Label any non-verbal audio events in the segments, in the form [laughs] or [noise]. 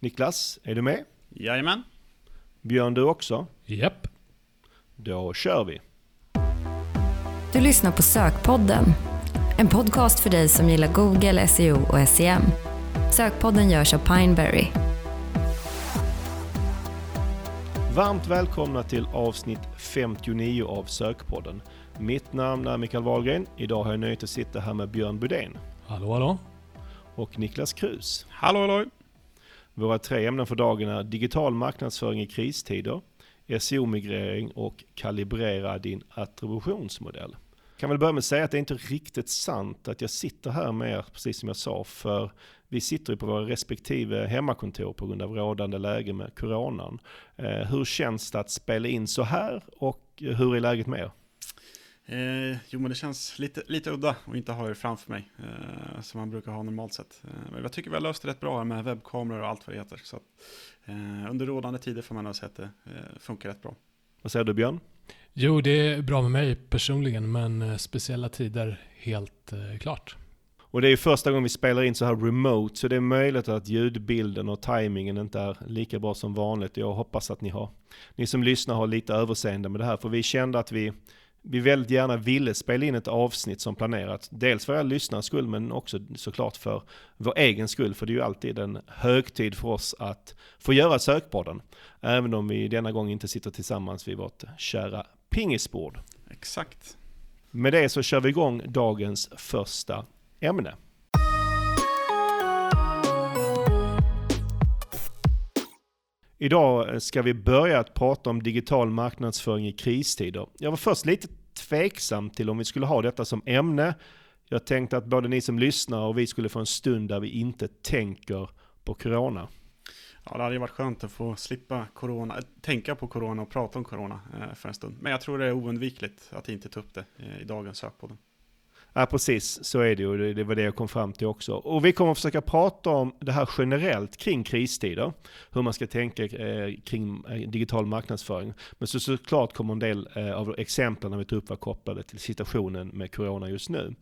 Niklas, är du med? Jajamän. Björn, du också? Japp. Då kör vi. Du lyssnar på Sökpodden. En podcast för dig som gillar Google, SEO och SEM. Sökpodden görs av Pineberry. Varmt välkomna till avsnitt 59 av Sökpodden. Mitt namn är Mikael Wahlgren. Idag har jag nöjet att sitta här med Björn Budén Hallå, hallå. och Niklas Krus. Hallå hallå. Våra tre ämnen för dagen är digital marknadsföring i kristider, SEO-migrering och kalibrera din attributionsmodell. Jag kan väl börja med att säga att det är inte riktigt sant att jag sitter här med er, precis som jag sa, för vi sitter ju på våra respektive hemmakontor på grund av rådande läge med coronan. Eh, hur känns det att spela in så här och eh, hur är läget med er? Eh, jo men det känns lite, lite udda att inte ha er framför mig. Eh, som man brukar ha normalt sett. Eh, men jag tycker vi har löst det rätt bra här med webbkameror och allt vad det heter. Så att, eh, under rådande tider får man nog säga att det eh, funkar rätt bra. Vad säger du Björn? Jo, det är bra med mig personligen, men eh, speciella tider helt eh, klart. Och det är ju första gången vi spelar in så här remote, så det är möjligt att ljudbilden och tajmingen inte är lika bra som vanligt. Jag hoppas att ni har, ni som lyssnar har lite överseende med det här, för vi kände att vi, vi väldigt gärna ville spela in ett avsnitt som planerat. Dels för era lyssnares skull, men också såklart för vår egen skull, för det är ju alltid en högtid för oss att få göra Sökpodden. Även om vi denna gång inte sitter tillsammans vid vårt kära pingisbord. Exakt. Med det så kör vi igång dagens första ämne. Idag eh, ska vi börja att prata om digital marknadsföring i kristider. Jag var först lite tveksam till om vi skulle ha detta som ämne. Jag tänkte att både ni som lyssnar och vi skulle få en stund där vi inte tänker på corona. Ja, det hade ju varit skönt att få slippa corona, eh, tänka på corona och prata om corona eh, för en stund. Men jag tror det är oundvikligt att inte ta upp det i dagens sökpodden. Ja, precis. Så är det ju. Det- var det jag kom fram till också. Och vi kommer att försöka prata om det här generellt kring kristider. Hur man ska tänka eh, kring eh, digital marknadsföring. Men så, såklart kommer en del eh, av exemplen vi tar upp vara kopplade till situationen med corona just nu.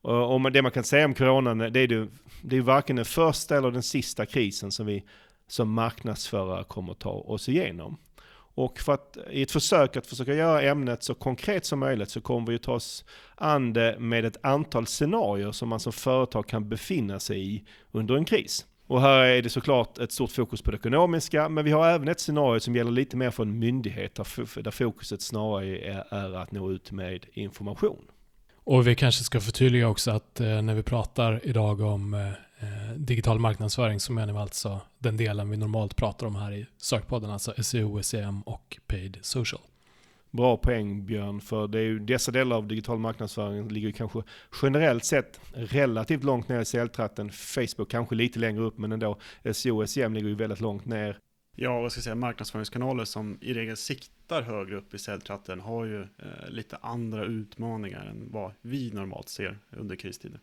Och, det man kan säga om coronan, det är ju det är varken den första eller den sista krisen som vi som marknadsförare kommer att ta oss igenom. Och för att, i ett försök att försöka göra ämnet så konkret som möjligt så kommer vi att ta oss an det med ett antal scenarier som man som företag kan befinna sig i under en kris. Och här är det såklart ett stort fokus på det ekonomiska, men vi har även ett scenario som gäller lite mer för en myndighet, där fokuset snarare är, är att nå ut med information. Och vi kanske ska förtydliga också att eh, när vi pratar idag om eh, digital marknadsföring så menar vi alltså den delen vi normalt pratar om här i sökpodden, alltså SEO, SEM och paid social. Bra poäng Björn, för det är ju dessa delar av digital marknadsföring ligger kanske generellt sett relativt långt ner i säljtratten. Facebook kanske lite längre upp, men ändå SEO och SEM ligger ju väldigt långt ner. Ja, vad ska jag säga, marknadsföringskanaler som i regel siktar högre upp i säljtratten har ju eh, lite andra utmaningar än vad vi normalt ser under kristider.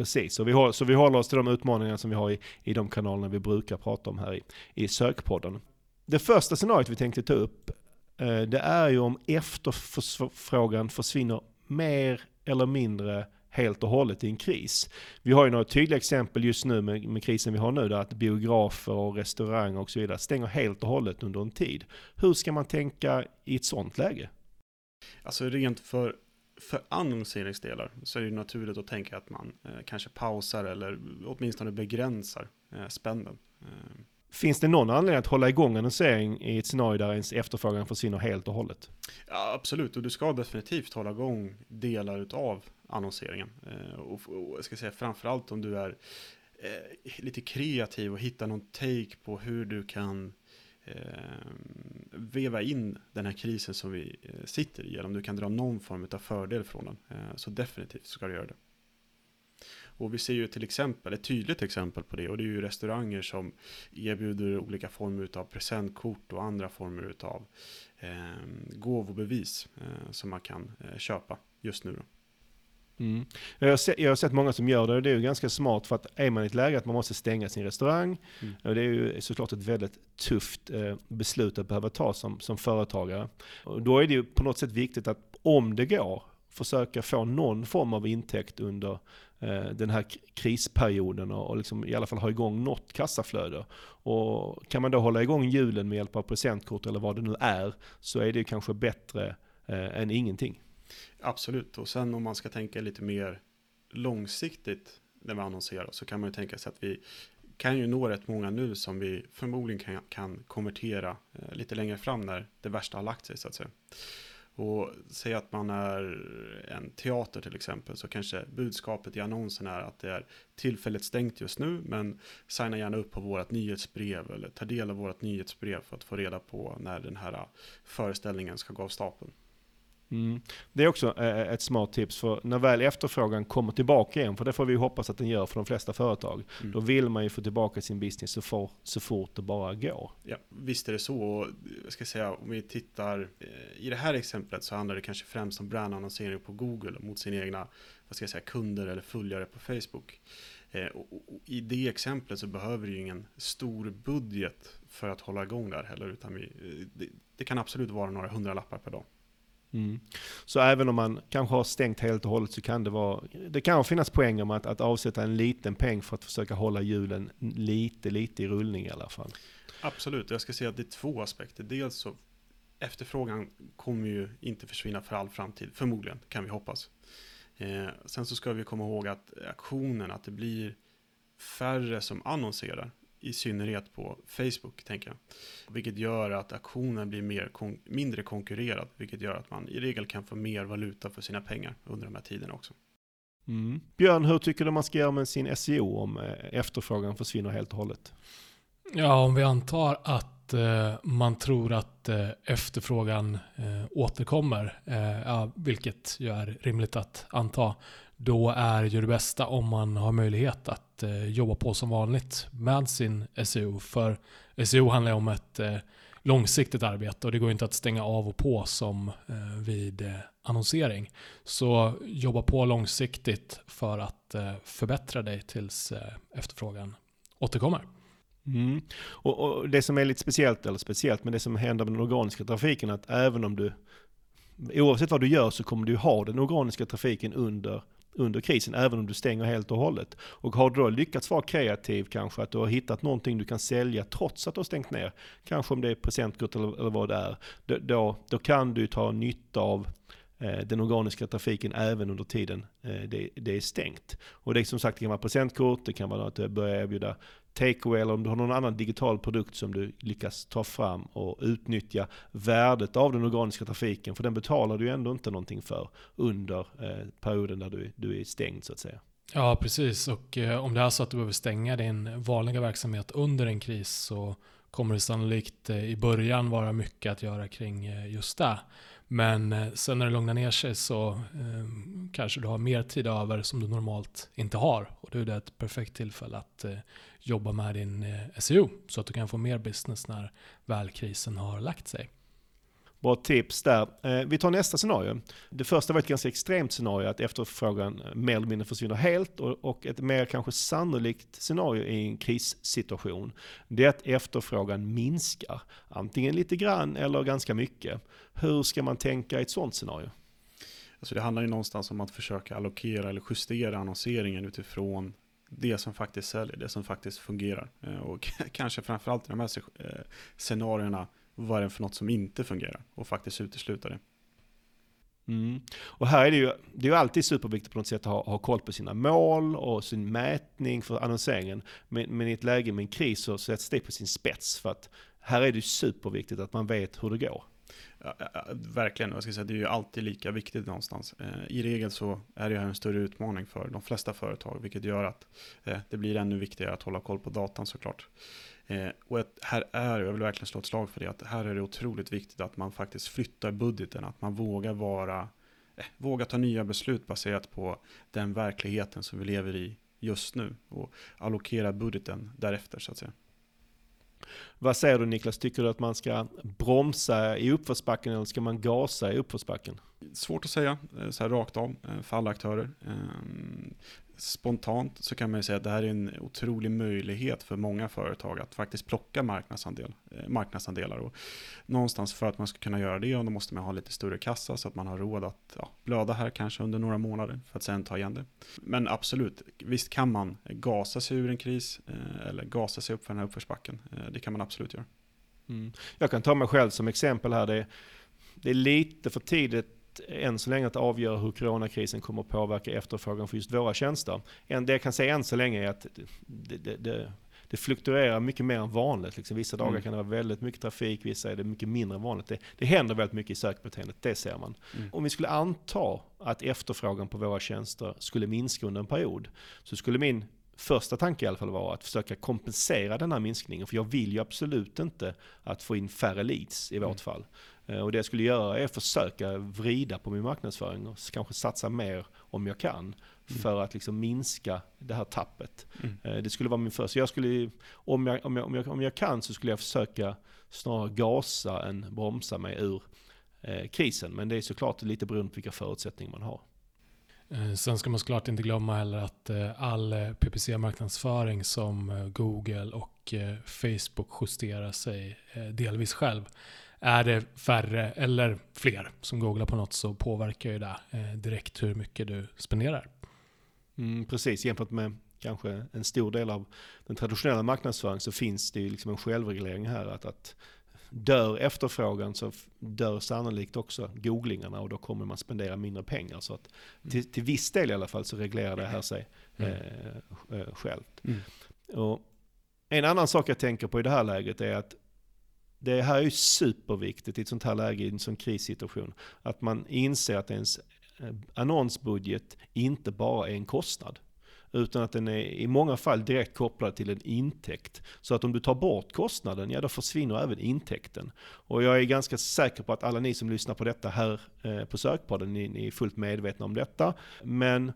Precis, så vi, håller, så vi håller oss till de utmaningar som vi har i, i de kanalerna vi brukar prata om här i, i sökpodden. Det första scenariot vi tänkte ta upp, eh, det är ju om efterfrågan försvinner mer eller mindre helt och hållet i en kris. Vi har ju några tydliga exempel just nu med, med krisen vi har nu, där att biografer och restauranger och så vidare stänger helt och hållet under en tid. Hur ska man tänka i ett sånt läge? Alltså rent för, för annonseringsdelar så är det ju naturligt att tänka att man eh, kanske pausar eller åtminstone begränsar eh, spänden. Eh, Finns det någon anledning att hålla igång annonsering i ett scenario där ens efterfrågan försvinner helt och hållet? ja, absolut, och du ska definitivt hålla igång delar utav annonseringen. Eh, och, och jag ska säga framförallt om du är eh, lite kreativ och hittar någon take på hur du kan Eh, veva in den här krisen som vi eh, sitter i, eller om du kan dra någon form av fördel från den. Eh, så definitivt ska du göra det. Och vi ser ju till exempel, ett tydligt exempel på det, och det är ju restauranger som erbjuder olika former av presentkort och andra former av eh, gåvobevis eh, som man kan eh, köpa just nu. Då. Mm. Jag, har sett, jag har sett många som gör det och det är ju ganska smart för att är man i ett läge att man måste stänga sin restaurang, Mm. och det är ju såklart ett väldigt tufft eh, beslut att behöva ta som, som företagare. Och då är det ju på något sätt viktigt att om det går, försöka få någon form av intäkt under eh, den här krisperioden och, och liksom i alla fall ha igång något kassaflöde. Och kan man då hålla igång hjulen med hjälp av presentkort eller vad det nu är, så är det kanske bättre eh, än ingenting. Absolut, och sen om man ska tänka lite mer långsiktigt när vi annonserar så kan man ju tänka sig att vi kan ju nå rätt många nu som vi förmodligen kan, kan konvertera eh, lite längre fram när det värsta har lagt sig så att säga. Och säg att man är en teater till exempel så kanske budskapet i annonsen är att det är tillfälligt stängt just nu men signa gärna upp på vårt nyhetsbrev eller ta del av vårt nyhetsbrev för att få reda på när den här eh, föreställningen ska gå av stapeln. Mm. Det är också eh, ett smart tips, för när väl efterfrågan kommer tillbaka igen, för det får vi hoppas att den gör för de flesta företag, mm. då vill man ju få tillbaka sin business så, for, så fort det bara går. Ja, visst är det så. Och jag ska säga, om vi tittar eh, i det här exemplet så handlar det kanske främst om brandannonsering på Google mot sina egna vad ska jag säga, kunder eller följare på Facebook. Eh, och, I det exemplet så behöver du ju ingen stor budget för att hålla igång där heller, utan vi, det, det kan absolut vara några hundralappar per dag. Mm. Så även om man kanske har stängt helt och hållet så kan det vara, det kan finnas poänger med att, att avsätta en liten peng för att försöka hålla hjulen lite, lite i rullning i alla fall. Absolut, jag ska säga att det är två aspekter. Dels så efterfrågan kommer ju inte försvinna för all framtid, förmodligen, kan vi hoppas. Eh, sen så ska vi komma ihåg att aktionen, att det blir färre som annonserar i synnerhet på Facebook, tänker jag. Vilket gör att aktionen blir mer kon mindre konkurrerad, vilket gör att man i regel kan få mer valuta för sina pengar under de här tiderna också. Mm. Björn, hur tycker du man ska göra med sin SEO om eh, efterfrågan försvinner helt och hållet? Ja, om vi antar att eh, man tror att eh, efterfrågan eh, återkommer, ja, vilket ju är rimligt att anta, då är ju det bästa om man har möjlighet att eh, jobba på som vanligt med sin SEO. För SEO handlar ju om ett eh, långsiktigt arbete och det går inte att stänga av och på som eh, vid eh, annonsering. Så jobba på långsiktigt för att eh, förbättra dig tills eh, efterfrågan återkommer. Mm. Och, och, det som är lite speciellt, eller speciellt, men det som händer med den organiska trafiken, att även om du, oavsett vad du gör så kommer du ha den organiska trafiken under under krisen, även om du stänger helt och hållet. Och har du då lyckats vara kreativ kanske, att du har hittat någonting du kan sälja trots att du har stängt ner, kanske om det är presentkort eller, eller vad det är, då, då kan du ta nytta av eh, den organiska trafiken även under tiden eh, det, det, är stängt. Och det är som sagt, det kan vara presentkort, det kan vara att börja erbjuda takeaway eller om du har någon annan digital produkt som du lyckas ta fram och utnyttja värdet av den organiska trafiken. För den betalar du ju ändå inte någonting för under eh, perioden där du, du är stängd så att säga. Ja, precis. Och eh, om det är så att du behöver stänga din vanliga verksamhet under en kris så kommer det sannolikt eh, i början vara mycket att göra kring eh, just det. Men eh, sen när det lugnar ner sig så eh, kanske du har mer tid över som du normalt inte har. Och då är det ett perfekt tillfälle att eh, jobba med din eh, SEO så att du kan få mer business när väl krisen har lagt sig. Bra tips där. Eh, vi tar nästa scenario. Det första var ett ganska extremt scenario, att efterfrågan mer eller mindre försvinner helt. Och ett mer kanske sannolikt scenario i en krissituation, det är att efterfrågan minskar. Antingen lite grann eller ganska mycket. Hur ska man tänka i ett sådant scenario? Alltså det handlar ju någonstans om att försöka allokera eller justera annonseringen utifrån det som faktiskt säljer, det som faktiskt fungerar. Eh, och [laughs] kanske framförallt i de här eh, scenarierna, vad är det för något som inte fungerar? Och faktiskt utesluta det. Mm. Och här är det ju, det är ju alltid superviktigt på något sätt att ha, ha koll på sina mål och sin mätning för annonseringen. Men, men i ett läge med en kris så sätts det på sin spets. För att här är det ju superviktigt att man vet hur det går. Ja, verkligen, jag ska säga, det är ju alltid lika viktigt någonstans. Eh, I regel så är det här en större utmaning för de flesta företag, vilket gör att eh, det blir ännu viktigare att hålla koll på datan såklart. Eh, och här är, jag vill verkligen slå ett slag för det, att här är det otroligt viktigt att man faktiskt flyttar budgeten, att man vågar vara, eh, våga ta nya beslut baserat på den verkligheten som vi lever i just nu och allokera budgeten därefter så att säga. Vad säger du Niklas, tycker du att man ska bromsa i uppförsbacken eller ska man gasa i uppförsbacken? Svårt att säga eh, så här rakt av eh, för alla aktörer. Ehm, Spontant så kan man ju säga att det här är en otrolig möjlighet för många företag att faktiskt plocka marknadsandel, eh, marknadsandelar. Och någonstans för att man ska kunna göra det, och då måste man ha lite större kassa så att man har råd att ja, blöda här kanske under några månader för att sen ta igen det. Men absolut, visst kan man gasa sig ur en kris eh, eller gasa sig upp för den här uppförsbacken. Eh, det kan man absolut göra. Mm. Jag kan ta mig själv som exempel här. Det är, det är lite för tidigt än så länge att avgöra hur coronakrisen kommer att påverka efterfrågan för just våra tjänster. Det jag kan säga än så länge är att det, det, det, det fluktuerar mycket mer än vanligt. Liksom vissa dagar mm. kan det vara väldigt mycket trafik, vissa är det mycket mindre än vanligt. Det, det händer väldigt mycket i sökbeteendet, det ser man. Mm. Om vi skulle anta att efterfrågan på våra tjänster skulle minska under en period, så skulle min första tanke i alla fall vara att försöka kompensera den här minskningen. För jag vill ju absolut inte att få in färre leads i vårt mm. fall. Eh, och det jag skulle göra är att försöka vrida på min marknadsföring och kanske satsa mer om jag kan. Mm. För att liksom minska det här tappet. Mm. Eh, det skulle vara min första. Jag skulle, om, jag, om, jag, om, jag, om jag kan så skulle jag försöka snarare gasa än bromsa mig ur eh, krisen. Men det är såklart lite beroende på vilka förutsättningar man har. Eh, sen ska man såklart inte glömma heller att eh, all eh, PPC-marknadsföring som Google och Facebook justerar sig delvis själv är det färre eller fler som googlar på något så påverkar ju det direkt hur mycket du spenderar. Mm, precis, jämfört med kanske en stor del av den traditionella marknadsföringen så finns det ju liksom en självreglering här. Att, att dör efterfrågan så dör sannolikt också googlingarna och då kommer man spendera mindre pengar. Så att till, till viss del i alla fall så reglerar det här sig mm. eh, eh självt. Mm. Och en annan sak jag tänker på i det här läget är att det här är ju superviktigt i ett sånt här läge, i en sån krissituation. Att man inser att ens eh, annonsbudget inte bara är en kostnad. Utan att den är i många fall direkt kopplad till en intäkt. Så att om du tar bort kostnaden, ja då försvinner även intäkten. Och jag är ganska säker på att alla ni som lyssnar på detta här eh, på Sökpodden, ni, ni är fullt medvetna om detta. Men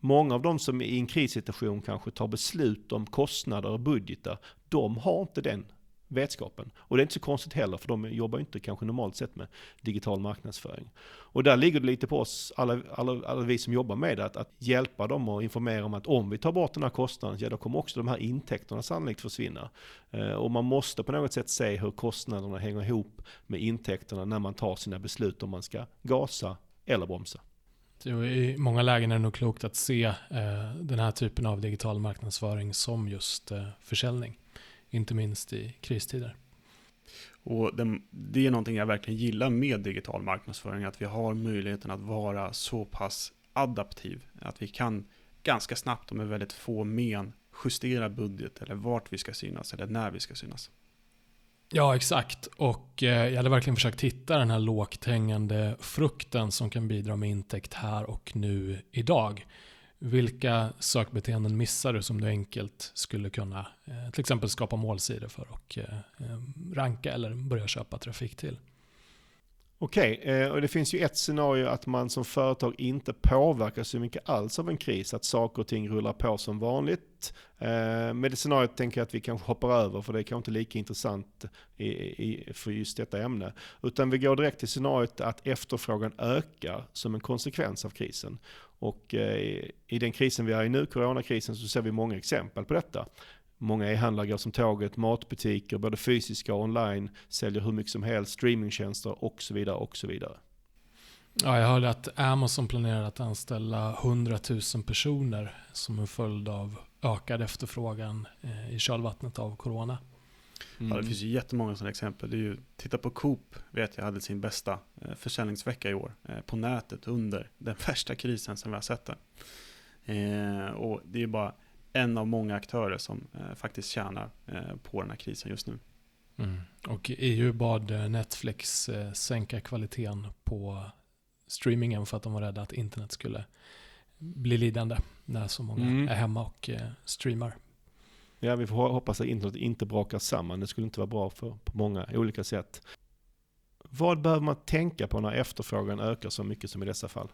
många av de som i en krissituation kanske tar beslut om kostnader och budgetar, de har inte den vetskapen. Och det är inte så konstigt heller, för de jobbar inte kanske normalt sett med digital marknadsföring. Och där ligger det lite på oss, alla, alla, alla vi som jobbar med det, att, att, hjälpa dem och informera om att om vi tar bort den här kostnaden, ja då kommer också de här intäkterna sannolikt försvinna. Eh, och man måste på något sätt se hur kostnaderna hänger ihop med intäkterna när man tar sina beslut om man ska gasa eller bromsa. I många lägen är det nog klokt att se eh, den här typen av digital marknadsföring som just eh, försäljning. Inte minst i kristider. Och det, det är någonting jag verkligen gillar med digital marknadsföring, att vi har möjligheten att vara så pass adaptiv, att vi kan ganska snabbt och med väldigt få men justera budget eller vart vi ska synas eller när vi ska synas. Ja, exakt. Och eh, jag hade verkligen försökt hitta den här lågt hängande frukten som kan bidra med intäkt här och nu idag. Vilka sökbeteenden missar du som du enkelt skulle kunna eh, till exempel skapa målsidor för och eh, eh, ranka eller börja köpa trafik till? Okej, okay, och det finns ju ett scenario att man som företag inte påverkas så mycket alls av en kris, att saker och ting rullar på som vanligt. Eh, med det scenariot tänker jag att vi kanske hoppar över, för det är kanske inte lika intressant i, i, för just detta ämne. Utan vi går direkt till scenariot att efterfrågan ökar som en konsekvens av krisen. Och eh, i den krisen vi är i nu, coronakrisen, så ser vi många exempel på detta. Många e-handlare går som tåget, matbutiker, både fysiska och online, säljer hur mycket som helst, streamingtjänster och så vidare och så vidare. Ja, jag hörde att Amazon planerar att anställa 100 000 personer som en följd av ökad efterfrågan eh, i kölvattnet av corona. Mm. Ja, det finns ju jättemånga sådana exempel. Det är ju, titta på Coop, vet jag hade sin bästa eh, försäljningsvecka i år eh, på nätet under den [laughs] värsta krisen som vi har sett. Eh, och det är bara en av många aktörer som eh, faktiskt tjänar eh, på den här krisen just nu. Mm. Och EU bad Netflix eh, sänka kvaliteten på streamingen för att de var rädda att internet skulle bli lidande när så många mm. är hemma och streamar. Ja, vi får hoppas att internet inte brakar samman. Det skulle inte vara bra för, på många olika sätt. Vad behöver man tänka på när efterfrågan ökar så mycket som i dessa fall?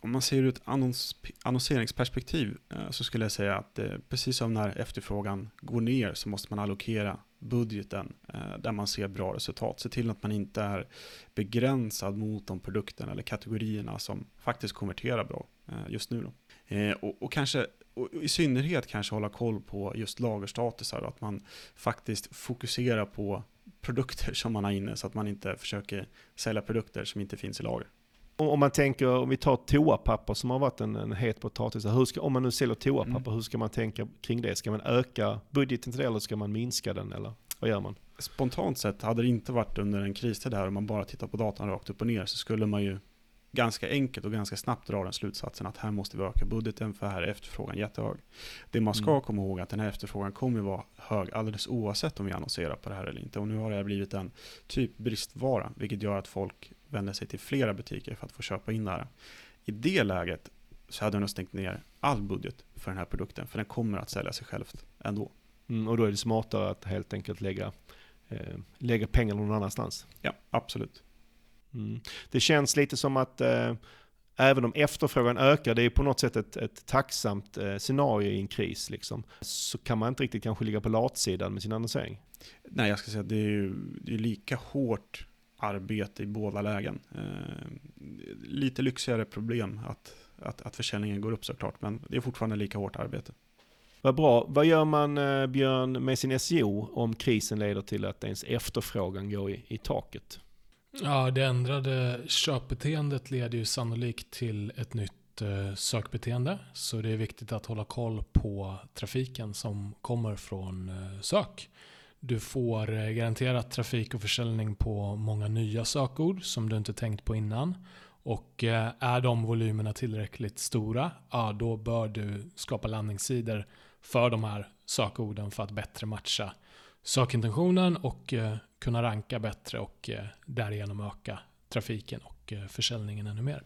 Om man ser ur ett annons, annonseringsperspektiv eh, så skulle jag säga att eh, precis som när efterfrågan går ner så måste man allokera budgeten eh, där man ser bra resultat. Se till att man inte är begränsad mot de produkterna eller kategorierna som faktiskt konverterar bra just nu. Då. Och, och kanske och i synnerhet kanske hålla koll på just lagerstatusar och att man faktiskt fokuserar på produkter som man har inne så att man inte försöker sälja produkter som inte finns i lager. Om man tänker, om vi tar toapapper som har varit en, en het potatis. Hur ska, om man nu säljer toapapper, mm. hur ska man tänka kring det? Ska man öka budgeten till det eller ska man minska den? Eller vad gör man? Spontant sett, hade det inte varit under en kristid här och man bara tittar på datan rakt upp och ner så skulle man ju ganska enkelt och ganska snabbt dra den slutsatsen att här måste vi öka budgeten för här är efterfrågan jättehög. Det man ska mm. komma ihåg är att den här efterfrågan kommer vara hög alldeles oavsett om vi annonserar på det här eller inte. Och nu har det här blivit en typ bristvara, vilket gör att folk vänder sig till flera butiker för att få köpa in det här. I det läget så hade jag nog stängt ner all budget för den här produkten, för den kommer att sälja sig självt ändå. Mm, och då är det smartare att helt enkelt lägga, eh, lägga pengar någon annanstans. Ja, absolut. Mm. Det känns lite som att eh, även om efterfrågan ökar, det är på något sätt ett, ett tacksamt eh, scenario i en kris, liksom, så kan man inte riktigt kanske ligga på latsidan med sin annonsering. Nej, jag ska säga att det är ju det är lika hårt arbete i båda lägen. Eh, lite lyxigare problem att, att, att försäljningen går upp såklart, men det är fortfarande lika hårt arbete. Vad bra. Vad gör man, eh, Björn, med sin SEO om krisen leder till att ens efterfrågan går i, i taket? Ja, det ändrade köpbeteendet leder ju sannolikt till ett nytt eh, sökbeteende. Så det är viktigt att hålla koll på trafiken som kommer från eh, sök. Du får eh, garanterat trafik och försäljning på många nya sökord som du inte tänkt på innan. Och eh, är de volymerna tillräckligt stora, ja då bör du skapa landningssidor för de här sökorden för att bättre matcha sökintentionen och eh, kunna ranka bättre och därigenom öka trafiken och försäljningen ännu mer.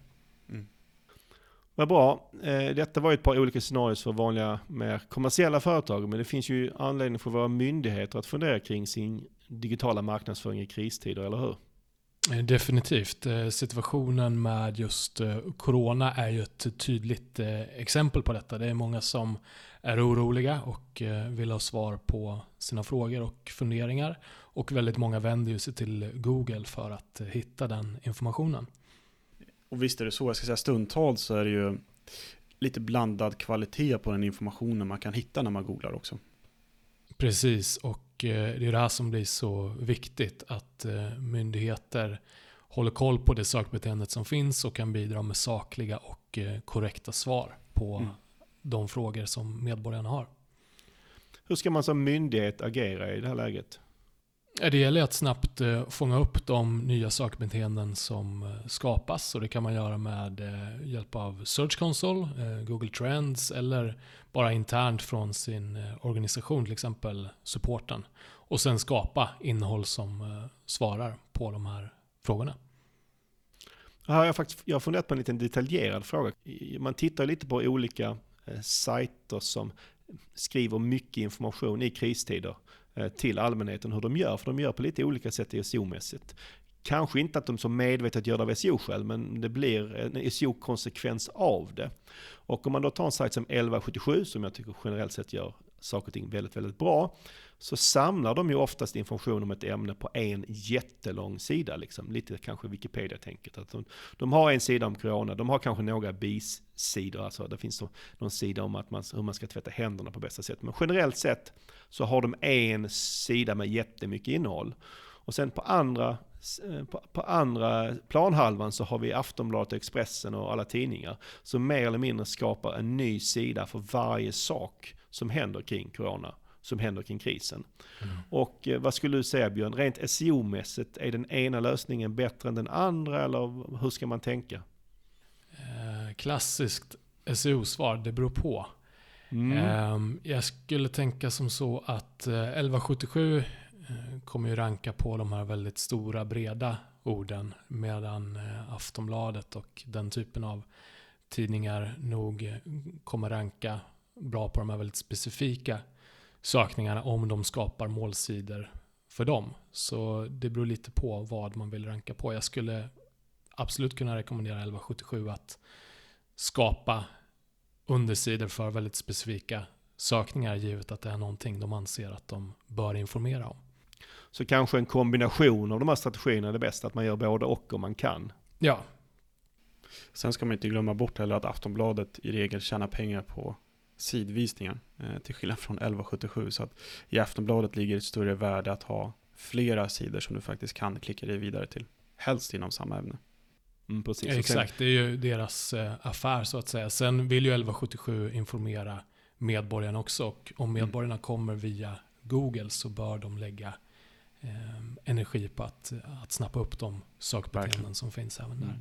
Vad bra. Eh, detta var ett par olika scenarier för vanliga mer kommersiella företag, men det finns ju anledning för våra myndigheter att fundera kring sin digitala marknadsföring i kristider, eller hur? Eh, definitivt. Eh, situationen med just corona är ju ett tydligt exempel på detta. Det är många som är oroliga och vill ha svar på sina frågor och funderingar. Och väldigt många vänder sig till Google för att hitta den informationen. Och visst är det så, jag ska säga stundtals så är det ju lite blandad kvalitet på den informationen man kan hitta när man googlar också. Precis, och eh, det är det här som blir så viktigt att eh, myndigheter håller koll på det sökbeteendet som finns och kan bidra med sakliga och eh, korrekta svar på mm. de frågor som medborgarna har. Hur ska man som myndighet agera i det här läget? Det gäller att snabbt eh, fånga upp de nya sökbeteenden som eh, skapas och det kan man göra med eh, hjälp av Search Console, Google Trends eller bara internt från sin organisation, till exempel supporten. Och sen skapa innehåll som svarar på de här frågorna. jag, har faktiskt, jag har funderat på en liten detaljerad fråga. Man tittar lite på olika sajter som skriver mycket information i kristider. Eh, till allmänheten hur de gör, för de gör på lite olika sätt SEO-mässigt. Kanske inte att de så medvetet gör det av SEO-skäl, men det blir en SEO-konsekvens av det. Och om man då tar en sajt som 1177, som jag tycker generellt sett gör saker och ting väldigt, väldigt bra, så samlar de ju oftast information om ett ämne på en jättelång sida, liksom. lite kanske Wikipedia-tänket. Att de, de, har en sida om corona, de har kanske några bisidor, alltså det finns någon sida om att man, hur man ska tvätta händerna på bästa sätt. Men generellt sett så har de en sida med jättemycket innehåll. Och sen på andra, eh, på, på andra planhalvan så har vi Aftonbladet, Expressen och alla tidningar som mer eller mindre skapar en ny sida för varje sak som händer kring corona som händer kring krisen. Mm. Och eh, vad skulle du säga Björn, rent SEO-mässigt, är den ena lösningen bättre än den andra eller hur ska man tänka? Eh, klassiskt SEO-svar, det beror på. Mm. Eh, jag skulle tänka som så att eh, 1177 eh, kommer ju ranka på de här väldigt stora, breda orden, medan Aftonbladet och den typen av tidningar nog kommer ranka bra på de här väldigt specifika sökningarna om de skapar målsidor för dem. Så det beror lite på vad man vill ranka på. Jag skulle absolut kunna rekommendera 1177 att skapa undersidor för väldigt specifika sökningar givet att det är någonting de anser att de bör informera om. Så kanske en kombination av de här strategierna är det bästa, att man gör både och om man kan. Ja, Sen ska man inte glömma bort heller att Aftonbladet i regel tjänar pengar på sidvisningar. Eh, till skillnad från 1177. Så att i Aftonbladet ligger ett större värde att ha flera sidor som du faktiskt kan klicka dig vidare till. Helst inom samma ämne. Mm, precis. Exakt. Det är ju deras eh, affär så att säga. Sen vill ju 1177 informera medborgarna också. Och om medborgarna kommer via Google så bör de lägga eh, energi på att, att snappa upp de sökbeteenden som finns även där. Mm.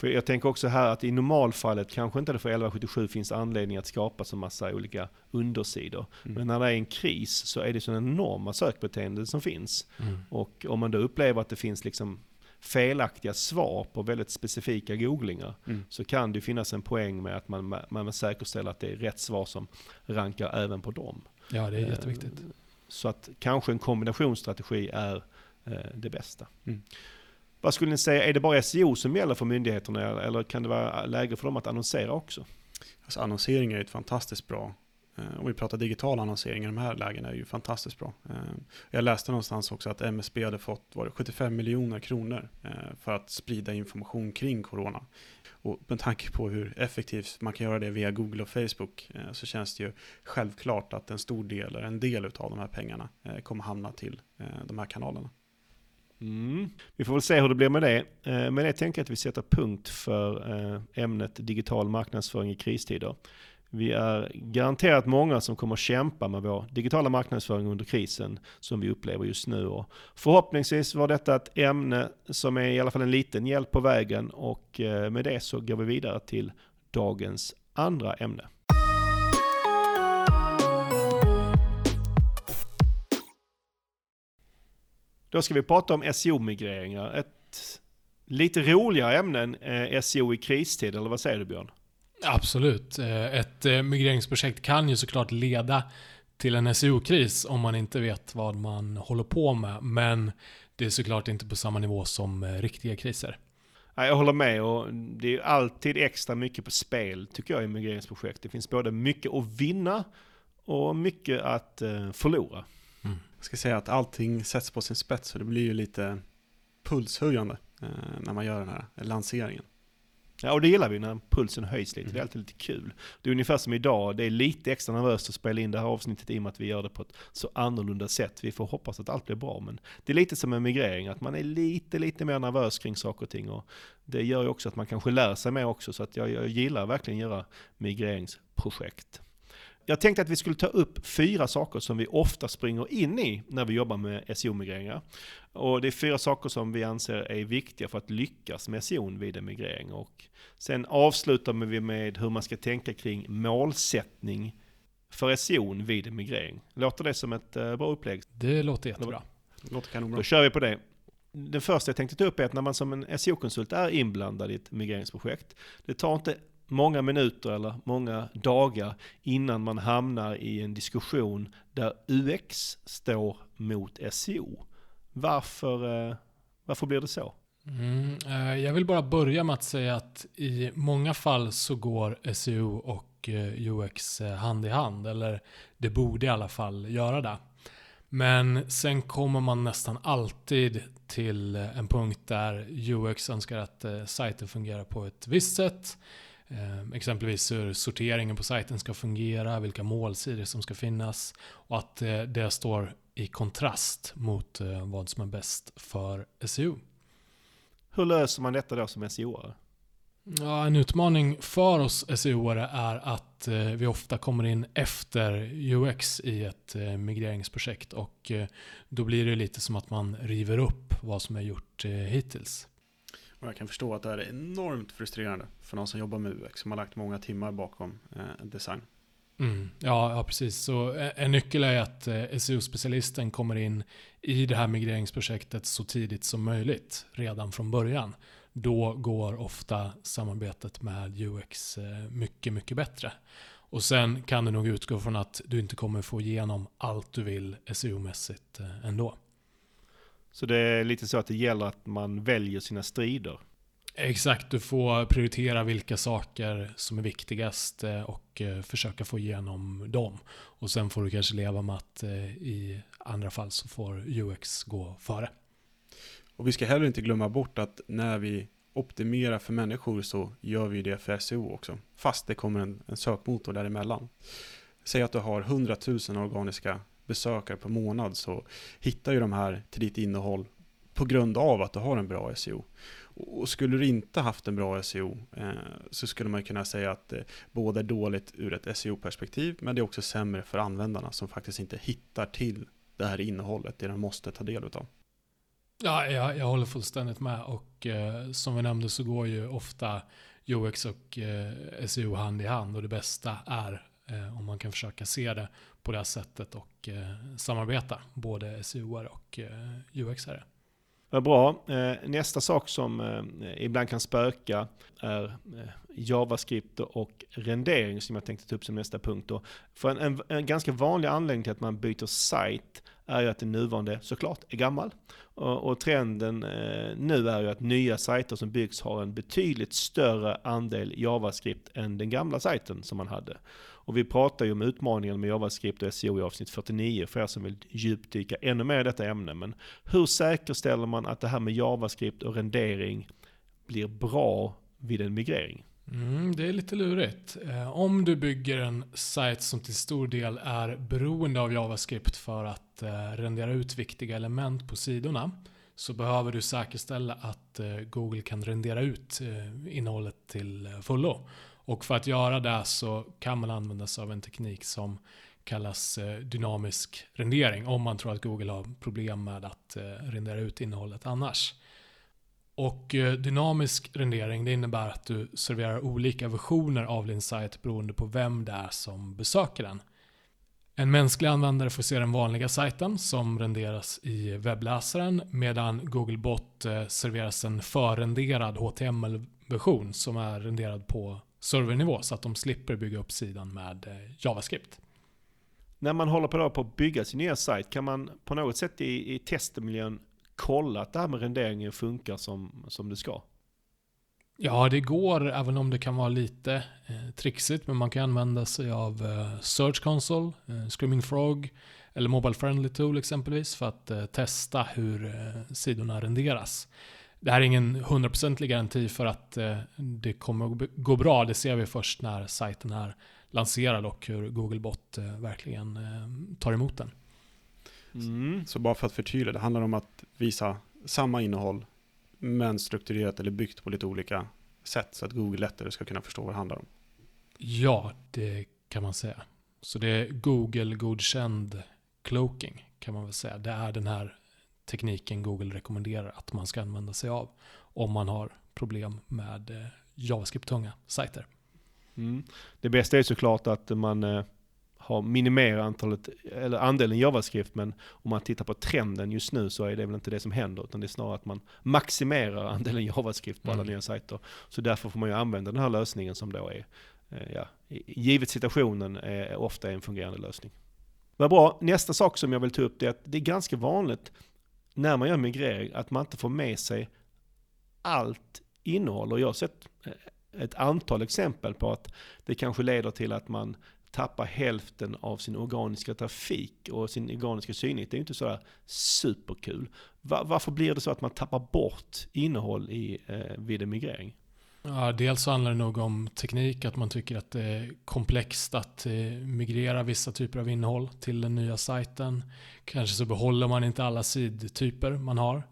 För jag tänker också här att i normalfallet kanske inte det för 1177 finns anledning att skapa så massa olika undersidor. Mm. Men när det är en kris så är det så enorma sökbeteenden som finns. Mm. Och om man då upplever att det finns liksom felaktiga svar på väldigt specifika googlingar Mm. så kan det finnas en poäng med att man, man säkerställer att det är rätt svar som rankar även på dem. Ja, det är Eh, jätteviktigt. Så att kanske en kombinationsstrategi är eh, det bästa. Mm. Vad skulle ni säga, är det bara SEO som gäller för myndigheterna eller kan det vara läge för dem att annonsera också? Alltså annonsering är ju ett fantastiskt bra eh, om vi pratar digital annonsering i de här lägena är ju fantastiskt bra. Eh, jag läste någonstans också att MSB hade fått var det 75 miljoner kronor eh, för att sprida information kring corona. Och med tanke på hur effektivt man kan göra det via Google och Facebook så känns det ju självklart att en stor del, eller en del av de här pengarna kommer hamna till de här kanalerna. Mm. Vi får väl se hur det blir med det. Eh, men Med det tänker jag att vi sätter punkt för eh, ämnet digital marknadsföring i kristider. Vi är garanterat många som kommer att kämpa med vår digitala marknadsföring under krisen som vi upplever just nu. Och förhoppningsvis var detta ett ämne som är i alla fall en liten hjälp på vägen och eh, med det så går vi vidare till dagens andra ämne. Då ska vi prata om SEO-migreringar. Ett lite roligare ämne än eh, SEO i kristid, eller vad säger du Björn? Absolut. Eh, Ett eh, migreringsprojekt kan ju såklart leda till en SEO-kris om man inte vet vad man håller på med. Men det är såklart inte på samma nivå som riktiga kriser. Ja, jag håller med och det är ju alltid extra mycket på spel tycker jag i migreringsprojekt. Det finns både mycket att vinna och mycket att förlora. Jag ska säga att allting sätts på sin spets och det blir ju lite pulshöjande eh, när man gör den här lanseringen. Ja, och det gillar vi när pulsen höjs lite. Det är alltid lite kul. Det är ungefär som idag. Det är lite extra nervöst att spela in det här avsnittet i och med att vi gör det på ett så annorlunda sätt. Vi får hoppas att allt blir bra. Men det är lite som en migrering, att man är lite, lite mer nervös kring saker och ting. Och det gör ju också att man kanske lär sig mer också. Så att jag, jag gillar verkligen att göra migreringsprojekt. Jag tänkte att vi skulle ta upp fyra saker som vi ofta springer in i när vi jobbar med SEO-migreringar. Och det är fyra saker som vi anser är viktiga för att lyckas med SEO vid en migrering. Och sen avslutar vi med hur man ska tänka kring målsättning för SEO vid en migrering. Låter det som ett eh, bra upplägg? Det låter jättebra. Det låter kanonbra. Då kör vi på det. Det första jag tänkte ta upp är att när man som en SEO-konsult är inblandad i ett migreringsprojekt, det tar inte många minuter eller många dagar innan man hamnar i en diskussion där UX står mot SEO. Varför, eh, varför blir det så? Mm, eh, jag vill bara börja med att säga att i många fall så går SEO och eh, UX hand i hand. Eller det borde i alla fall göra det. Men sen kommer man nästan alltid till en punkt där UX önskar att sajten fungerar på ett visst sätt. Eh, exempelvis hur sorteringen på sajten ska fungera, vilka målsidor som ska finnas och att eh, det står i kontrast mot eh, vad som är bäst för SEO. Hur löser man detta då som SEO-are? Ja, en utmaning för oss SEO-are är att eh, vi ofta kommer in efter UX i ett migreringsprojekt och då blir det lite som att man river upp vad som är gjort hittills. Och jag kan förstå att det här är enormt frustrerande för någon som jobbar med UX, som har lagt många timmar bakom eh, design. Mm. Ja, ja, precis. Så eh, en nyckel är att eh, SEO-specialisten kommer in i det här migreringsprojektet så tidigt som möjligt, redan från början. Då går ofta samarbetet med UX eh, mycket, mycket bättre. Och sen kan du nog utgå från att du inte kommer få igenom allt du vill SEO-mässigt eh, ändå. Så det är lite så att det gäller att man väljer sina strider. Exakt, du får prioritera vilka saker som är viktigast eh, och eh, försöka få igenom dem. Och sen får du kanske leva med att eh, i andra fall så får UX gå före. Och vi ska heller inte glömma bort att när vi optimerar för människor så gör vi det för SEO också. Fast det kommer en, en sökmotor däremellan. Säg att du har 100 000 organiska besökare per månad så hittar ju de här till ditt innehåll på grund av att du har en bra SEO. Och skulle du inte haft en bra SEO eh, så skulle man kunna säga att eh, det både är dåligt ur ett SEO-perspektiv men det är också sämre för användarna som faktiskt inte hittar till det här innehållet, det de måste ta del av. Ja, jag, jag håller fullständigt med och eh, som vi nämnde så går ju ofta UX och eh, SEO hand i hand och det bästa är Eh, om man kan försöka se det på det här sättet och eh, samarbeta, både SEO och eh, UX-are. Vad bra. Eh, nästa sak som eh, ibland kan spöka är JavaScript och rendering som jag tänkte ta upp som nästa punkt. För en, en, en ganska vanlig anledning till att man byter sajt är ju att den nuvarande såklart är gammal. Och, och trenden eh, nu är ju att nya sajter som byggs har en betydligt större andel JavaScript än den gamla sajten som man hade. Och vi pratar ju om utmaningen med JavaScript och SEO i avsnitt 49 för er som vill djupdyka ännu mer i detta ämne. Men hur säkerställer man att det här med JavaScript och rendering blir bra vid en migrering? Mm, det är lite lurigt. Eh, om du bygger en sajt som till stor del är beroende av JavaScript för att eh, rendera ut viktiga element på sidorna så behöver du säkerställa att eh, Google kan rendera ut innehållet till fullo. Och för att göra det så kan man använda sig av en teknik som kallas eh, dynamisk rendering om man tror att Google har problem med att eh, rendera ut innehållet annars. Och eh, dynamisk rendering det innebär att du serverar olika versioner av din sajt beroende på vem det är som besöker den. En mänsklig användare får se den vanliga sajten som renderas i webbläsaren medan Googlebot serveras en förrenderad HTML-version som är renderad på servernivå så att de slipper bygga upp sidan med eh, JavaScript. När man håller på, på att bygga sin nya sajt, kan man på något sätt i, i testmiljön kolla att det här med renderingen funkar som, som det ska? Ja, det går, även om det kan vara lite eh, trixigt. Men man kan använda sig av eh, Search Console, eh, Screaming Frog eller Mobile Friendly Tool exempelvis för att eh, testa hur eh, sidorna renderas. Det här är ingen hundraprocentig garanti för att eh, det kommer att gå bra. Det ser vi först när sajten är lanserad och hur Googlebot eh, verkligen tar emot den. Mm. Så bara för att förtydliga, det handlar om att visa samma innehåll men strukturerat eller byggt på lite olika sätt så att Google lättare ska kunna förstå vad det handlar om. Ja, det kan man säga. Så det är Google-godkänd cloaking kan man väl säga. Det är den här tekniken Google rekommenderar att man ska använda sig av om man har problem med eh, JavaScript-tunga sajter. Mm. Det bästa är såklart att man eh, har minimerat antalet, eller andelen JavaScript, men om man tittar på trenden just nu så är det väl inte det som händer, utan det är snarare att man maximerar andelen JavaScript på alla mm. nya sajter. Så därför får man ju använda den här lösningen som då är, eh, ja, givet situationen, är ofta en fungerande lösning. Vad bra, nästa sak som jag vill ta upp är att det är ganska vanligt när man gör migrering att man inte får med sig allt innehåll. Och jag har sett eh, ett antal exempel på att det kanske leder till att man tappar hälften av sin organiska trafik och sin organiska synlighet. Det är ju inte sådär superkul. Var, varför blir det så att man tappar bort innehåll i, eh, vid en migrering? Ja, dels så handlar det nog om teknik, att man tycker att det är komplext att eh, migrera vissa typer av innehåll till den nya sajten. Kanske så behåller man inte alla sidtyper man har.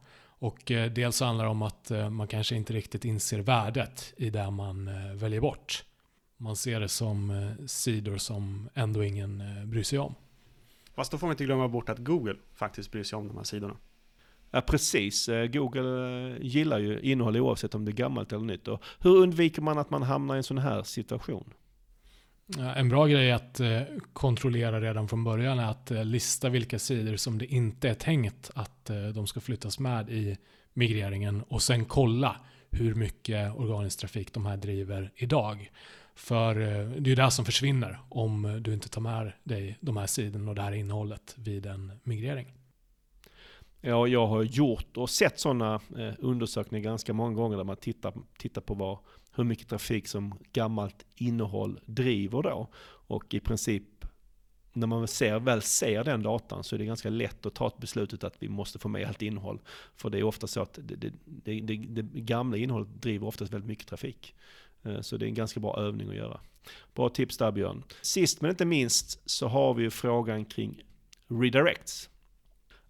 Och eh, dels så handlar det om att eh, man kanske inte riktigt inser värdet i det man väljer bort. Man ser det som sidor som ändå ingen bryr sig om. Fast då får man inte glömma bort att Google faktiskt bryr sig om de här sidorna. Ja, precis. Eh, Google eh, gillar ju innehåll oavsett om det är gammalt eller nytt. Och hur undviker man att man hamnar i en sån här situation? En bra grej att eh, kontrollera redan från början är att lista vilka sidor som det inte är tänkt att de ska flyttas med i migreringen och sen kolla hur mycket organisk trafik de här driver idag. För det är ju det som försvinner om du inte tar med dig de här sidorna och det här innehållet vid en migrering. Ja, jag har gjort och sett sådana eh, undersökningar ganska många gånger där man tittar, tittar på vad, hur mycket trafik som gammalt innehåll driver då. Och i princip när man ser, väl ser den datan så är det ganska lätt att ta ett beslutet att vi måste få med allt innehåll. För det är ofta så att det, det, det, det, det gamla innehållet driver oftast väldigt mycket trafik. Eh, så det är en ganska bra övning att göra. Bra tips där Björn. Sist men inte minst så har vi ju frågan kring redirects.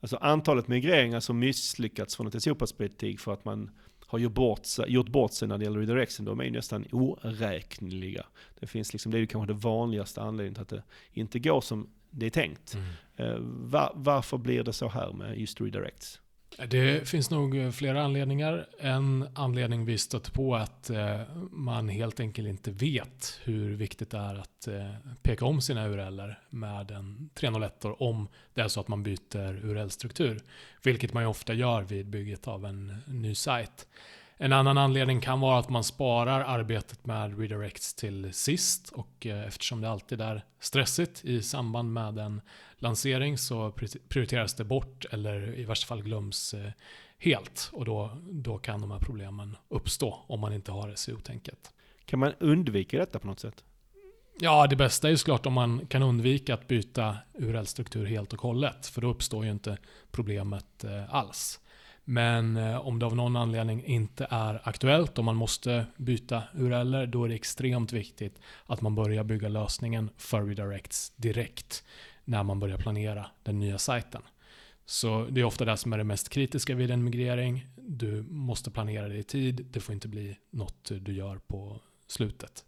Alltså antalet migreringar som misslyckats från ett SEO-perspektiv för att man har gjort bort, sig, gjort bort sig när det gäller redirection, de är nästan oräkneliga. Det finns liksom, det är kanske det vanligaste anledningen till att det inte går som det är tänkt. Mm. Eh, var, varför blir det så här med just redirects? Det finns nog eh, flera anledningar. En anledning vi stött på är att eh, man helt enkelt inte vet hur viktigt det är att eh, peka om sina URLer med en 301 om det är så att man byter URL-struktur. Vilket man ju ofta gör vid bygget av en ny sajt. En annan anledning kan vara att man sparar arbetet med redirects till sist och eh, eftersom det alltid är stressigt i samband med en lansering så prioriteras det bort eller i värsta fall glöms eh, helt och då, då kan de här problemen uppstå om man inte har SEO-tänket. Kan man undvika detta på något sätt? Ja, det bästa är ju såklart om man kan undvika att byta URL-struktur helt och hållet, för då uppstår ju inte problemet eh, alls. Men eh, om det av någon anledning inte är aktuellt och man måste byta URLer, då är det extremt viktigt att man börjar bygga lösningen för redirects direkt när man börjar planera den nya sajten. Så det är ofta det som är det mest kritiska vid en migrering. Du måste planera det i tid. Det får inte bli något du gör på slutet.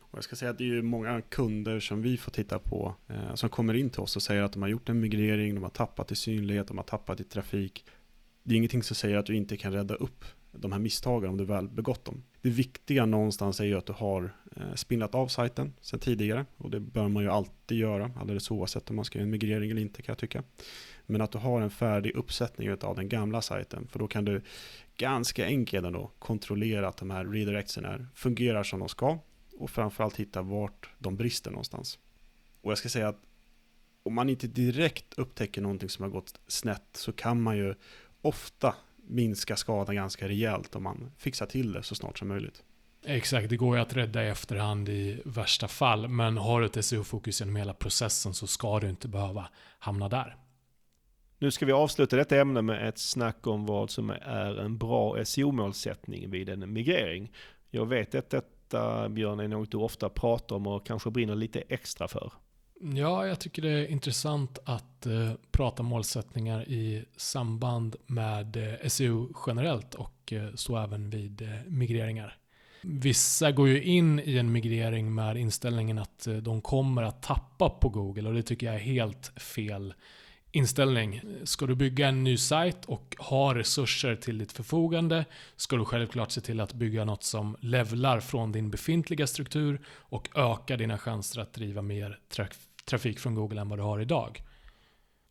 Och jag ska säga att det är många kunder som vi får titta på eh, som kommer in till oss och säger att de har gjort en migrering, de har tappat i synlighet, de har tappat i trafik det är ingenting som säger att du inte kan rädda upp de här misstagen om du väl begått dem. Det viktiga någonstans är ju att du har eh, spinnat av sajten sedan tidigare och det bör man ju alltid göra alldeles oavsett om man ska göra en migrering eller inte kan jag tycka. Men att du har en färdig uppsättning av den gamla sajten för då kan du ganska enkelt ändå kontrollera att de här redirectsen fungerar som de ska och framförallt hitta vart de brister någonstans. Och jag ska säga att om man inte direkt upptäcker någonting som har gått snett så kan man ju ofta minska skadan ganska rejält om man fixar till det så snart som möjligt. Exakt, det går ju att rädda i efterhand i värsta fall, men har du ett SEO-fokus genom hela processen så ska du inte behöva hamna där. Nu ska vi avsluta detta ämne med ett snack om vad som är en bra SEO-målsättning vid en migrering. Jag vet att detta, Björn, är något du ofta pratar om och kanske brinner lite extra för. Ja, jag tycker det är intressant att eh, prata målsättningar i samband med eh, SEO generellt och eh, så även vid eh, migreringar. Vissa går ju in i en migrering med inställningen att eh, de kommer att tappa på Google och det tycker jag är helt fel inställning. Ska du bygga en ny sajt och ha resurser till ditt förfogande ska du självklart se till att bygga något som levlar från din befintliga struktur och ökar dina chanser att driva mer trafik från Google än vad du har idag.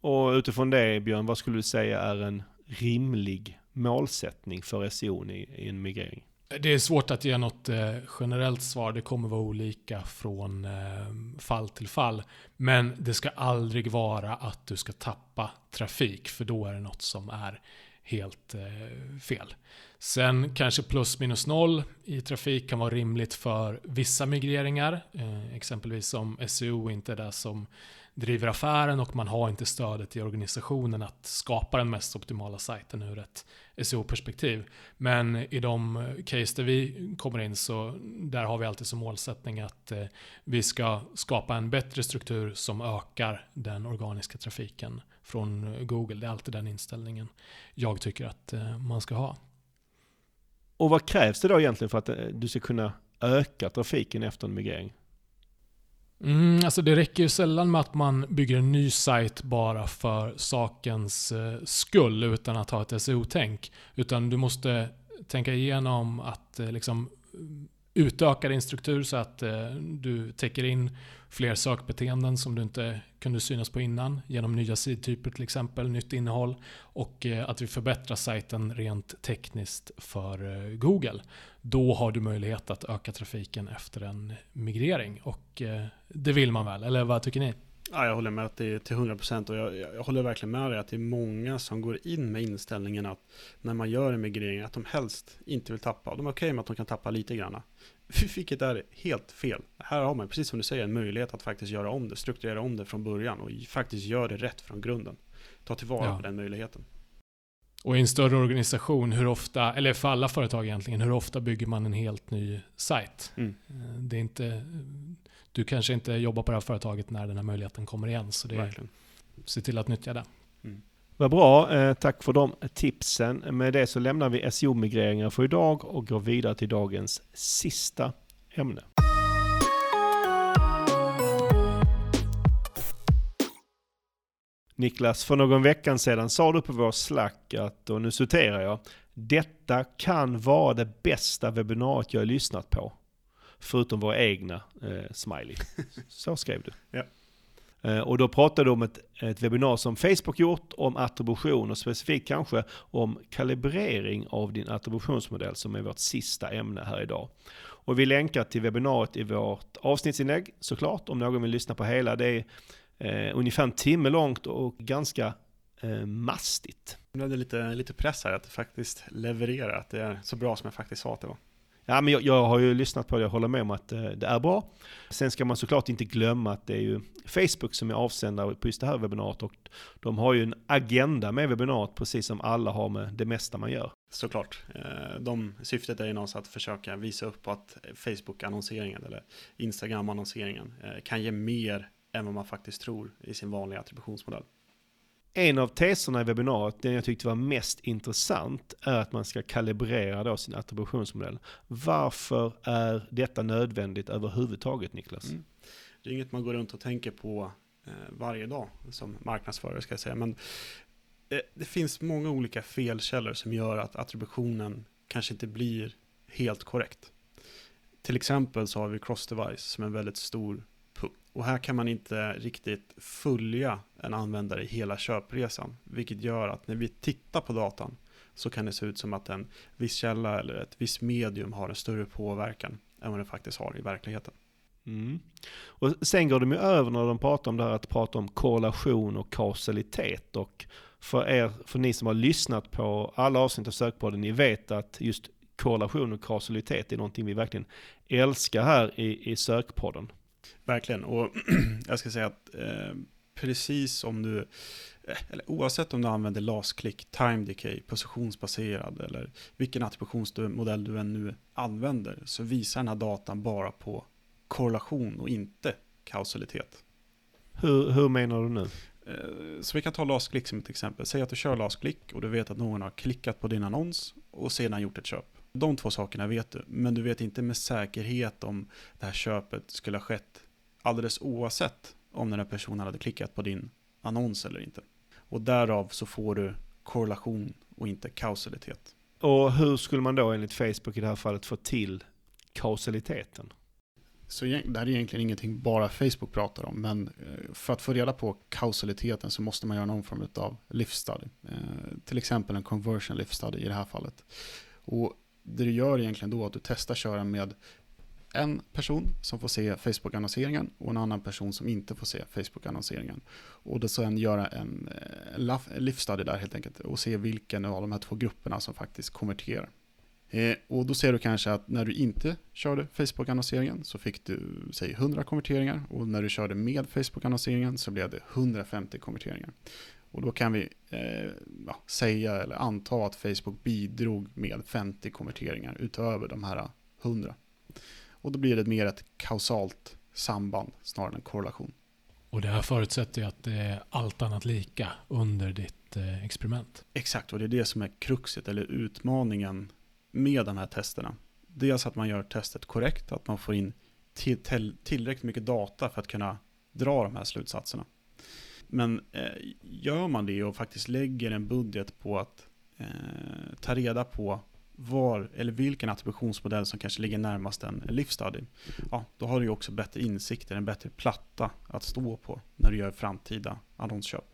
Och utifrån det Björn, vad skulle du säga är en rimlig målsättning för SEO i, i en migrering? Det är svårt att ge något eh, generellt svar. Det kommer vara olika från eh, fall till fall. Men det ska aldrig vara att du ska tappa trafik, för då är det något som är helt eh, fel. Sen kanske plus minus noll i trafik kan vara rimligt för vissa migreringar. Eh, exempelvis om SEO inte är det som driver affären och man har inte stödet i organisationen att skapa den mest optimala sajten ur ett SEO-perspektiv. Men i de eh, case där vi kommer in så där har vi alltid som målsättning att eh, vi ska skapa en bättre struktur som ökar den organiska trafiken från Google. Det är alltid den inställningen jag tycker att eh, man ska ha. Och vad krävs det då egentligen för att eh, du ska kunna öka trafiken efter en migrering? Mm, alltså det räcker ju sällan med att man bygger en ny sajt bara för sakens eh, skull utan att ha ett SEO-tänk. Utan du måste tänka igenom att liksom utöka din struktur så att du täcker in fler sökbeteenden som du inte kunde synas på innan genom nya sidtyper till exempel, nytt innehåll och eh, att vi förbättrar sajten rent tekniskt för eh, Google. Då har du möjlighet att öka trafiken efter en migrering och eh, det vill man väl, eller vad tycker ni? Ja, jag håller med att det är till 100% och jag, jag håller verkligen med dig att det är många som går in med inställningen att när man gör en migrering att de helst inte vill tappa. De är okej okay med att de kan tappa lite grann. Vilket är helt fel. Här har man, precis som du säger, en möjlighet att faktiskt göra om det, strukturera om det från början och faktiskt göra det rätt från grunden. Ta tillvara ja. på den möjligheten. Och i en större organisation, hur ofta, eller för alla företag egentligen, hur ofta bygger man en helt ny sajt? Mm. Eh, det är inte, du kanske inte jobbar på det här företaget när den här möjligheten kommer igen, så det är, se till att nyttja det. Mm. Vad bra, eh, tack för de tipsen. Med det så lämnar vi SEO-migreringar för idag och går vidare till dagens sista ämne. Niklas, för någon veckan sedan sa du på vår Slack att, och nu citerar jag, detta kan vara det bästa webbinariet jag har lyssnat på. Förutom våra egna eh, smiley. [laughs] Så skrev du. Ja. Eh, och då pratade de om ett, ett webbinar som Facebook gjort om attribution och specifikt kanske om kalibrering av din attributionsmodell som är vårt sista ämne här idag. Och vi länkar till webbinariet i vårt avsnittsinlägg såklart om någon vill lyssna på hela. Det är eh, ungefär en timme långt och ganska eh, mastigt. Nu är det lite, lite press här att faktiskt leverera, att det är så bra som jag faktiskt sa att det var. Ja, men jag, jag, har ju lyssnat på det, jag håller med om att eh, det är bra. Sen ska man såklart inte glömma att det är ju Facebook som är avsändare på just det här webbinariet och de har ju en agenda med webbinariet precis som alla har med det mesta man gör. Såklart. Eh, de, syftet är ju någonstans att försöka visa upp att Facebook-annonseringen eller Instagram-annonseringen eh, kan ge mer än vad man faktiskt tror i sin vanliga attributionsmodell. En av teserna i webbinariet, den jag tyckte var mest intressant, är att man ska kalibrera då sin attributionsmodell. Varför är detta nödvändigt överhuvudtaget, Niklas? Mm. Det är inget man går runt och tänker på eh, varje dag som marknadsförare, ska jag säga. Men eh, det finns många olika felkällor som gör att attributionen kanske inte blir helt korrekt. Till exempel så har vi cross-device som är en väldigt stor och här kan man inte riktigt följa en användare i hela köpresan, vilket gör att när vi tittar på datan så kan det se ut som att en viss källa eller ett visst medium har en större påverkan än vad den faktiskt har i verkligheten. Mm. Och sen går de ju över när de pratar om det här att prata om korrelation och kausalitet. Och för er, för ni som har lyssnat på alla avsnitt av Sökpodden, ni vet att just korrelation och kausalitet är någonting vi verkligen älskar här i, i Sökpodden. Verkligen, och [clears throat] jag ska säga att eh, precis om du, eh, eller oavsett om du använder LAS-klick, time decay, positionsbaserad eller vilken attributionsmodell du än nu använder så visar den här datan bara på korrelation och inte kausalitet. Hur, hur menar du nu? Eh, så vi kan ta LAS-klick som ett exempel. Säg att du kör LAS-klick och du vet att någon har klickat på din annons och sedan gjort ett köp. De två sakerna vet du, men du vet inte med säkerhet om det här köpet skulle ha skett alldeles oavsett om den här personen hade klickat på din annons eller inte. Och därav så får du korrelation och inte kausalitet. Och hur skulle man då enligt Facebook i det här fallet få till kausaliteten? Så det här är egentligen ingenting bara Facebook pratar om, men eh, för att få reda på kausaliteten så måste man göra någon form av livsstudy. Eh, till exempel en conversion livsstudy i det här fallet. Och det du gör egentligen då är att du testar köra med en person som får se Facebook-annonseringen och en annan person som inte får se Facebook-annonseringen. Och då sen göra en, eh, en livsstudy där helt enkelt och se vilken av de här två grupperna som faktiskt konverterar. Eh, och då ser du kanske att när du inte körde Facebook-annonseringen så fick du, säg 100 konverteringar och när du körde med Facebook-annonseringen så blev det 150 konverteringar. Och då kan vi eh, ja, säga eller anta att Facebook bidrog med 50 konverteringar utöver de här 100. Och då blir det mer ett kausalt samband snarare än korrelation. Och det här förutsätter ju att det är allt annat lika under ditt eh, experiment. Exakt, och det är det som är kruxet eller utmaningen med de här testerna. Dels att man gör testet korrekt, att man får in till, tillräckligt mycket data för att kunna dra de här slutsatserna. Men eh, gör man det och faktiskt lägger en budget på att eh, ta reda på var eller vilken attributionsmodell som kanske ligger närmast en livsstudy, ja, då har du ju också bättre insikter, en bättre platta att stå på när du gör framtida annonsköp.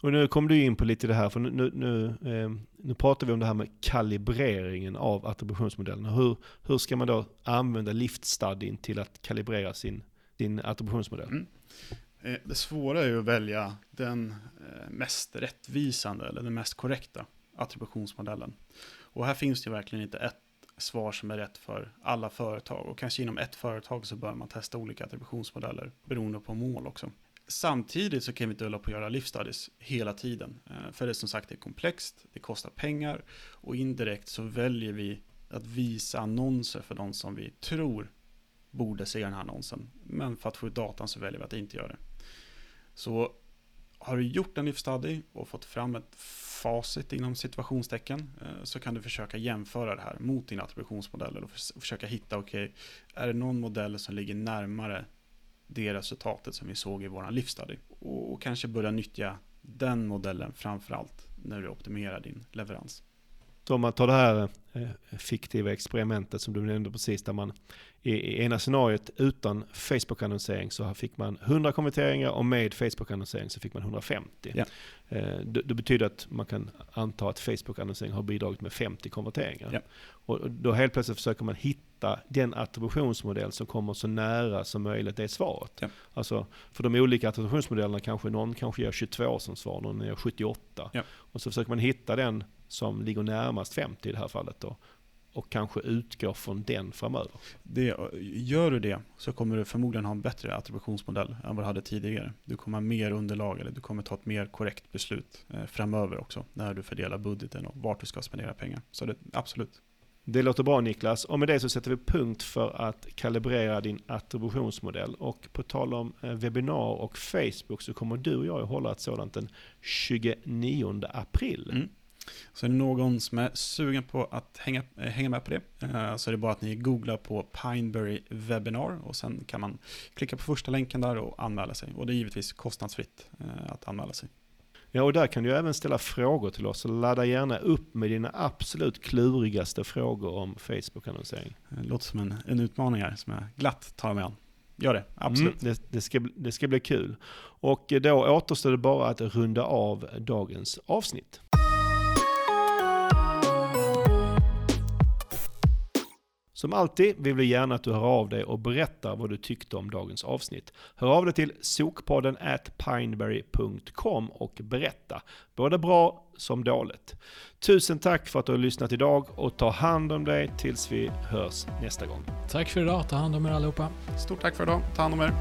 Och nu kommer du in på lite det här, för nu, nu, nu, eh, nu pratar vi om det här med kalibreringen av attributionsmodellerna. Hur, hur ska man då använda liftstudien till att kalibrera sin, sin attributionsmodell? Mm. Eh, det svåra är ju att välja den eh, mest rättvisande eller den mest korrekta attributionsmodellen. Och här finns det verkligen inte ett svar som är rätt för alla företag. Och kanske inom ett företag så bör man testa olika attributionsmodeller beroende på mål också. Samtidigt så kan vi inte hålla på att göra livsstudies hela tiden. Eh, för det är som sagt det är komplext, det kostar pengar och indirekt så väljer vi att visa annonser för de som vi tror borde se den här annonsen. Men för att få ut datan så väljer vi att inte göra det. Så har du gjort en livsstudy och fått fram ett facit inom situationstecken eh, så kan du försöka jämföra det här mot dina attributionsmodeller och försöka hitta, okej, är det någon modell som ligger närmare det resultatet som vi såg i våran livsstudy? Och, och kanske börja nyttja den modellen framför allt när du optimerar din leverans. Så om man tar det här eh, fiktiva experimentet som du nämnde precis, där man i, i ena scenariot utan Facebook-annonsering så fick man 100 konverteringar och med Facebook-annonsering så fick man 150. Ja. Eh, det, det betyder att man kan anta att Facebook-annonsering har bidragit med 50 konverteringar. Ja. Och då helt plötsligt försöker man hitta den attributionsmodell som kommer så nära som möjligt det svaret. Ja. Alltså, för de olika attributionsmodellerna kanske någon kanske ger 22 som svar, någon ger 78. Ja. Och så försöker man hitta den som ligger närmast 50 i det här fallet då. Och kanske utgå från den framöver. Det, gör du det så kommer du förmodligen ha en bättre attributionsmodell än vad du hade tidigare. Du kommer ha mer underlag eller du kommer ta ett mer korrekt beslut eh, framöver också när du fördelar budgeten och vart du ska spendera pengar. Så det, absolut. Det låter bra Niklas. Och med det så sätter vi punkt för att kalibrera din attributionsmodell. Och på tal om eh, webbinar och Facebook så kommer du och jag att hålla ett sådant den 29 april. Mm. Så är det någon som är sugen på att hänga, eh, hänga med på det eh, så är det bara att ni googlar på Pineberry Webinar och sen kan man klicka på första länken där och anmäla sig. Och det är givetvis kostnadsfritt eh, att anmäla sig. Ja, och där kan du även ställa frågor till oss. Ladda gärna upp med dina absolut klurigaste frågor om Facebook-annonsering. Det låter som en, en utmaning här som jag glatt tar mig an. Gör det, absolut. Mm, det, det, ska, det ska bli kul. Och då återstår det bara att runda av dagens avsnitt. Som alltid vill vi gärna att du hör av dig och berättar vad du tyckte om dagens avsnitt. Hör av dig till sokpodden at pineberry.com och berätta, både bra som dåligt. Tusen tack för att du har lyssnat idag och ta hand om dig tills vi hörs nästa gång. Tack för idag, ta hand om er allihopa. Stort tack för idag, ta hand om er.